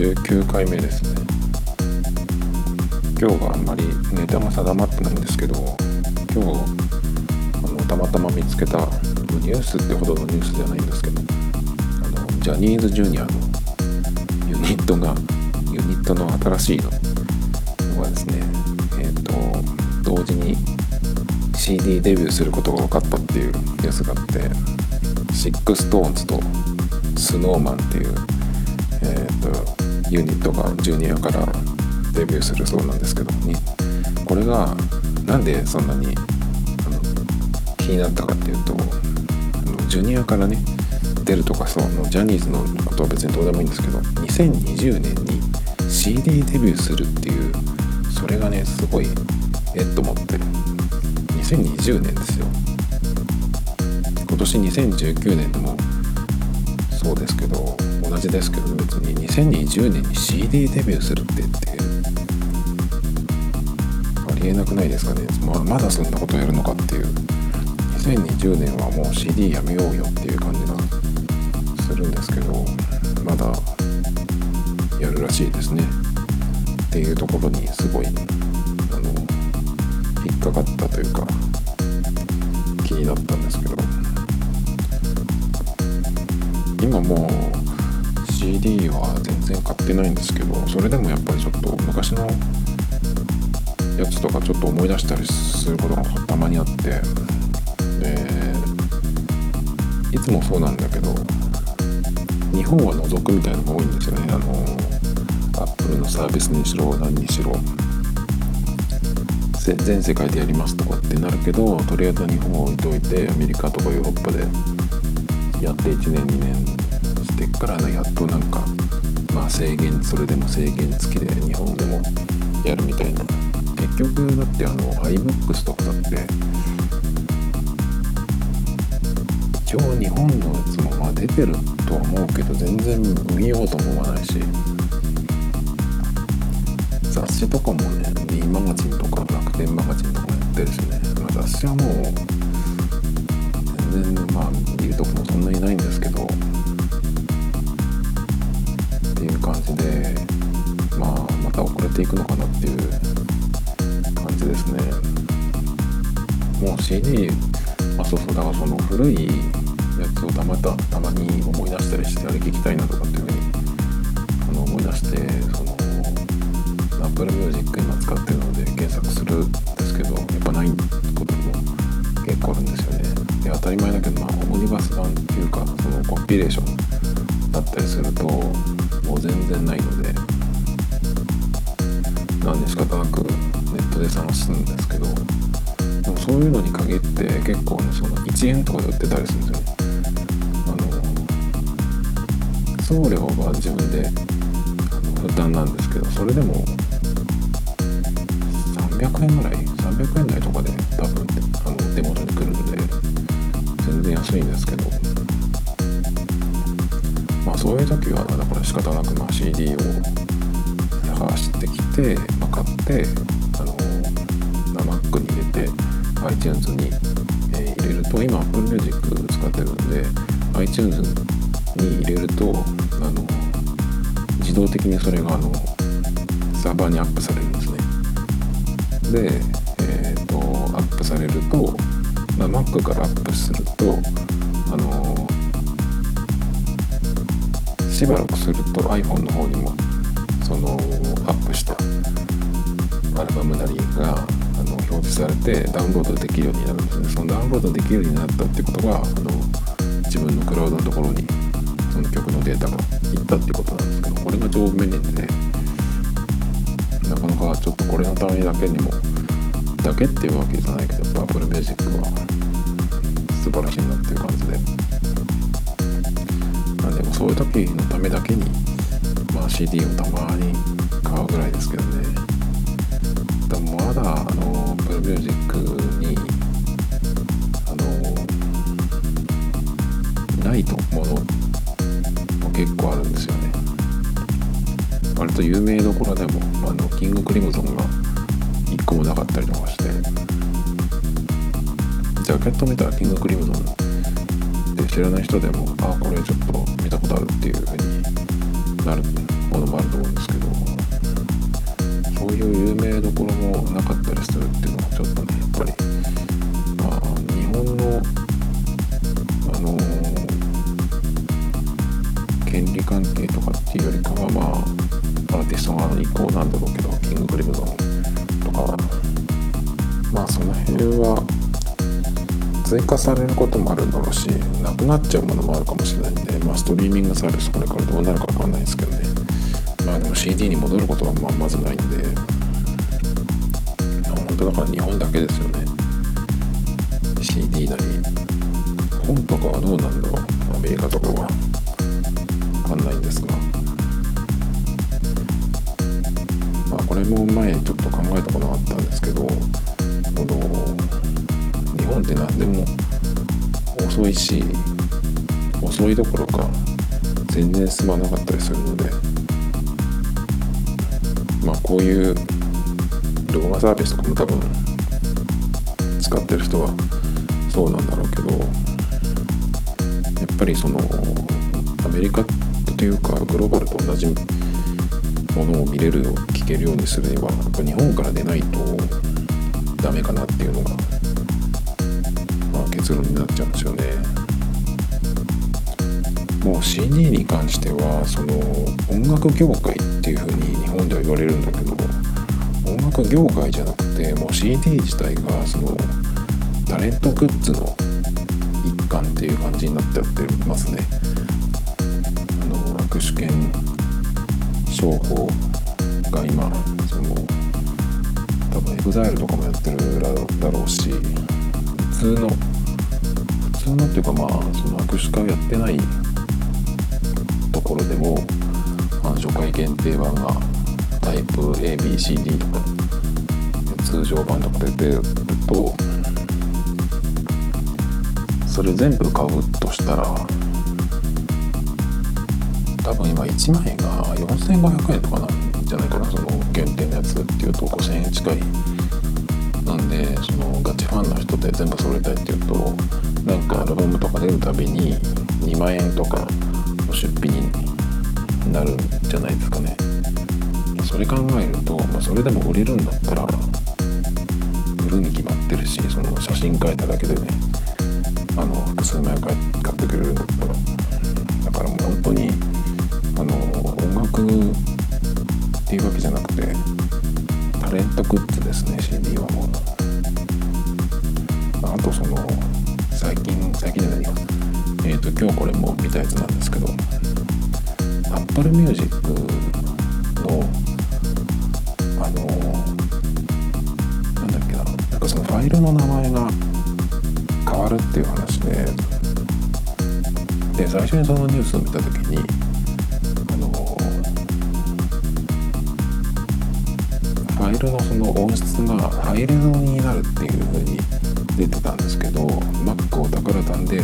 19回目ですね。今日があんまりネタが定まってないんですけど今日あのたまたま見つけたニュースってほどのニュースじゃないんですけどあのジャニーズジュニアのユニットがユニットの新しいのがですねえっ、ー、と同時に CD デビューすることが分かったっていうニュースがあってSixTONES と Snow Man っていう、えーと、ユニットがジュニアからデビューするそうなんですけどにこれがなんでそんなに気になったかっていうとジュニアからね出るとかそのジャニーズのことは別にどうでもいいんですけど2020年に CD デビューするっていうそれがねすごいえっと思って。2020年ですよ。今年2019年もそうですけど同じですけど別に2020年に CD デビューするってってありえなくないですかね。ままだそんなことやるのかっていう。2020年はもう CD やめようよっていう感じがするんですけどまだやるらしいですね。っていうところにすごいあの引っかかったというか気になったんですけど。今もう CD は全然買ってないんですけどそれでもやっぱりちょっと昔のやつとかちょっと思い出したりすることがたまにあってでいつもそうなんだけど日本は除くみたいなのが多いんですよね。あのアップルのサービスにしろ何にしろ。全世界でやりますとかってなるけどとりあえず日本を置いといてアメリカとかヨーロッパでやって1年2年してからやっとなんかまあ制限それでも制限付きで日本でもやるみたいな。結局だってあの iBooks とかだって一応日本のやつもまあ出てるとは思うけど全然見ようと思わないし雑誌とかもね D マガジンとか楽天マガジンとかやってるしね、まあ、雑誌はもう全然まあ見るとこもそんなにないんですけどくのかなっていう感じですね。もう CD あそうそうだからその古いやつをたまたたまに思い出したりしてあれ聞きたいなとかっていうふうにあの思い出してその Apple Music 今使ってるので検索するんですけどやっぱないことも結構あるんですよね。で当たり前だけどまあオムニバス版っていうかそのコンピレーションだったりするともう全然ないのでなんで仕方なくネットで探すんですけどでもそういうのに限って結構ねその1円とかで売ってたりするんですよ。あの送料は自分で負担なんですけどそれでも300円ぐらい300円台とかで多分あの手元に来るので全然安いんですけど。まあそういう時はだから仕方なくまあ CD を探してきて、まあ、買ってあの Mac に入れて iTunes に、えー、入れると今 Apple Music 使ってるので iTunes に入れるとあの自動的にそれがあのサーバーにアップされるんですね。で、えーと、アップされると、まあ、Mac からアップするとあのしばらくすると iPhone の方にもそのアップしたアルバムなりがあの表示されてダウンロードできるようになるんですね。そのダウンロードできるようになったってことがあの自分のクラウドのところにその曲のデータがいったってことなんですけどこれが超便利でねなかなかちょっとこれのためだけにもだけっていうわけじゃないけどやっぱ Apple Music は素晴らしいなっていう感じで。まあでもそういう時のためだけに CD をたまに買うぐらいですけどね。でもまだあの Apple Music にあのないとものも結構あるんですよね。割と有名どころでもあのキングクリムゾンが1個もなかったりとかして。ジャケット見たらキングクリムゾンで知らない人でもあこれちょっと見たことあるっていう風になるものもあると思うんですけどそういう有名どころもなかったりするっていうのはちょっとね。やっぱり、まあ、日本のあの権利関係とかっていうよりかはまあアーティスト側の意向なんだろうけどキングクリムゾンとかまあその辺は追加されることもあるんだろうしなくなっちゃうものもあるかもしれないんで、まあ、ストリーミングサービスこれからどうなるか分かんないですけどね。でも CD に戻ることはまあまずないんで。本当だから日本だけですよね。CD なり。本とかはどうなんだろう。アメリカとかは。分かんないんですが。まあこれも前ちょっと考えたことがあったんですけどこの日本って何でも遅いし遅いどころか全然進まなかったりするので。まあこういう動画サービスとかも多分使ってる人はそうなんだろうけどやっぱりそのアメリカというかグローバルと同じものを見れる聞けるようにするにはやっぱ日本から出ないとダメかなっていうのが、まあ、結論になっちゃうんですよね。もう CD に関してはその音楽業界っていう風に日本では言われるんだけど音楽業界じゃなくてもう CD 自体がそのタレントグッズの一環っていう感じになっちゃってますね。あの握手券商法が今その多分 EXILE とかもやってるだろうし普通の普通のっていうかまあその握手会やってないころでも、まあ、初回限定版がタイプ ABCD とか通常版とかで出るとそれ全部買うとしたら多分今1枚が4500円とかなんじゃないかなその限定のやつっていうと5000円近いなんでそのガチファンの人で全部揃えたいっていうとなんかアルバムとか出るたびに2万円とかの出費になるんじゃないですかね。それ考えると、まあ、それでも売れるんだったら売るに決まってるしその写真変えただけでねあの複数枚買ってくれるんだったら。だからもう本当にあの音楽っていうわけじゃなくてタレントグッズですね CD はもう。あとその最近最近じゃないよ。え、ー、と今日これも見たやつなんですけど Apple Music のあのなんだっけななんかそのファイルの名前が変わるっていう話でで最初にそのニュースを見た時にあのファイルのその音質がハイレゾになるっていう風に出てたんですけど Mac を宝単で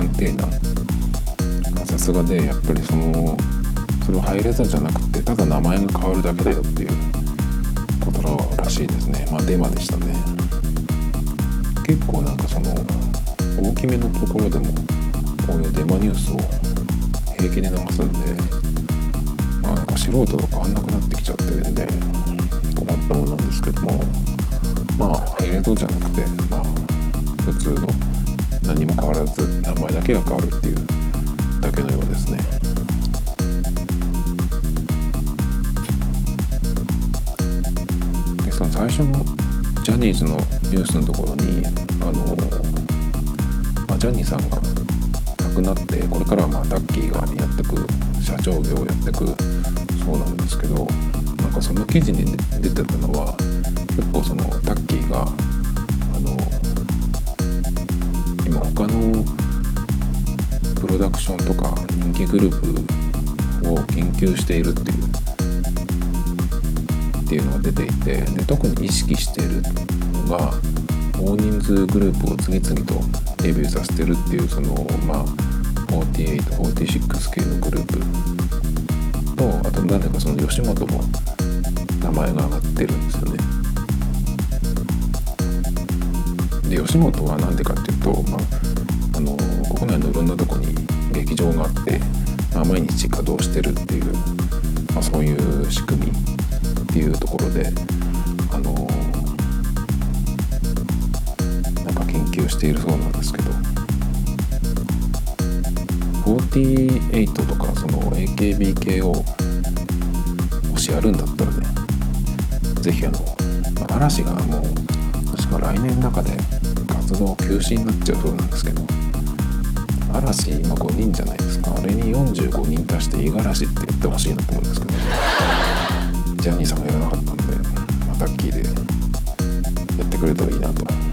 鑑定団さすがでやっぱりそのそれはハイレゾじゃなくてただ名前が変わるだけだよっていうことらしいですね。まあデマでしたね。結構なんかその大きめのところでもこういうデマニュースを平気で流すんでまあなんか素人と変わんなくなってきちゃってるんで困ったものなんですけどもまあハイレゾじゃなくてまあ普通の何も変わらず名前だけが変わるっていうだけのようですね。でその最初のジャニーズのニュースのところにあの、まあ、ジャニーさんが亡くなってこれからはまあタッキーがやってく社長業をやってくそうなんですけどなんかその記事に出てたのは結構そのタッキーがあの他のプロダクションとか人気グループを研究しているっていうっていうのが出ていてで特に意識しているのが大人数グループを次々とデビューさせてるっていうそのまあ4846系のグループとあと何でかその吉本も名前が上がってるんですよね。で吉本は何でかっていうと、まあ、あの国内のいろんなとこに劇場があって、まあ、毎日稼働してるっていう、まあ、そういう仕組みっていうところであのなんか研究しているそうなんですけど。48とかその AKB 系をもしやるんだったらね是非あの嵐がもう確か来年の中で活動休止になっちゃうそうなんですけど嵐今5人じゃないですか。あれに45人足して五十嵐って言ってほしいなと思うんですけど。ジャニーさんがやらなかったんで、まあ、タッキーでやってくれたらいいなと。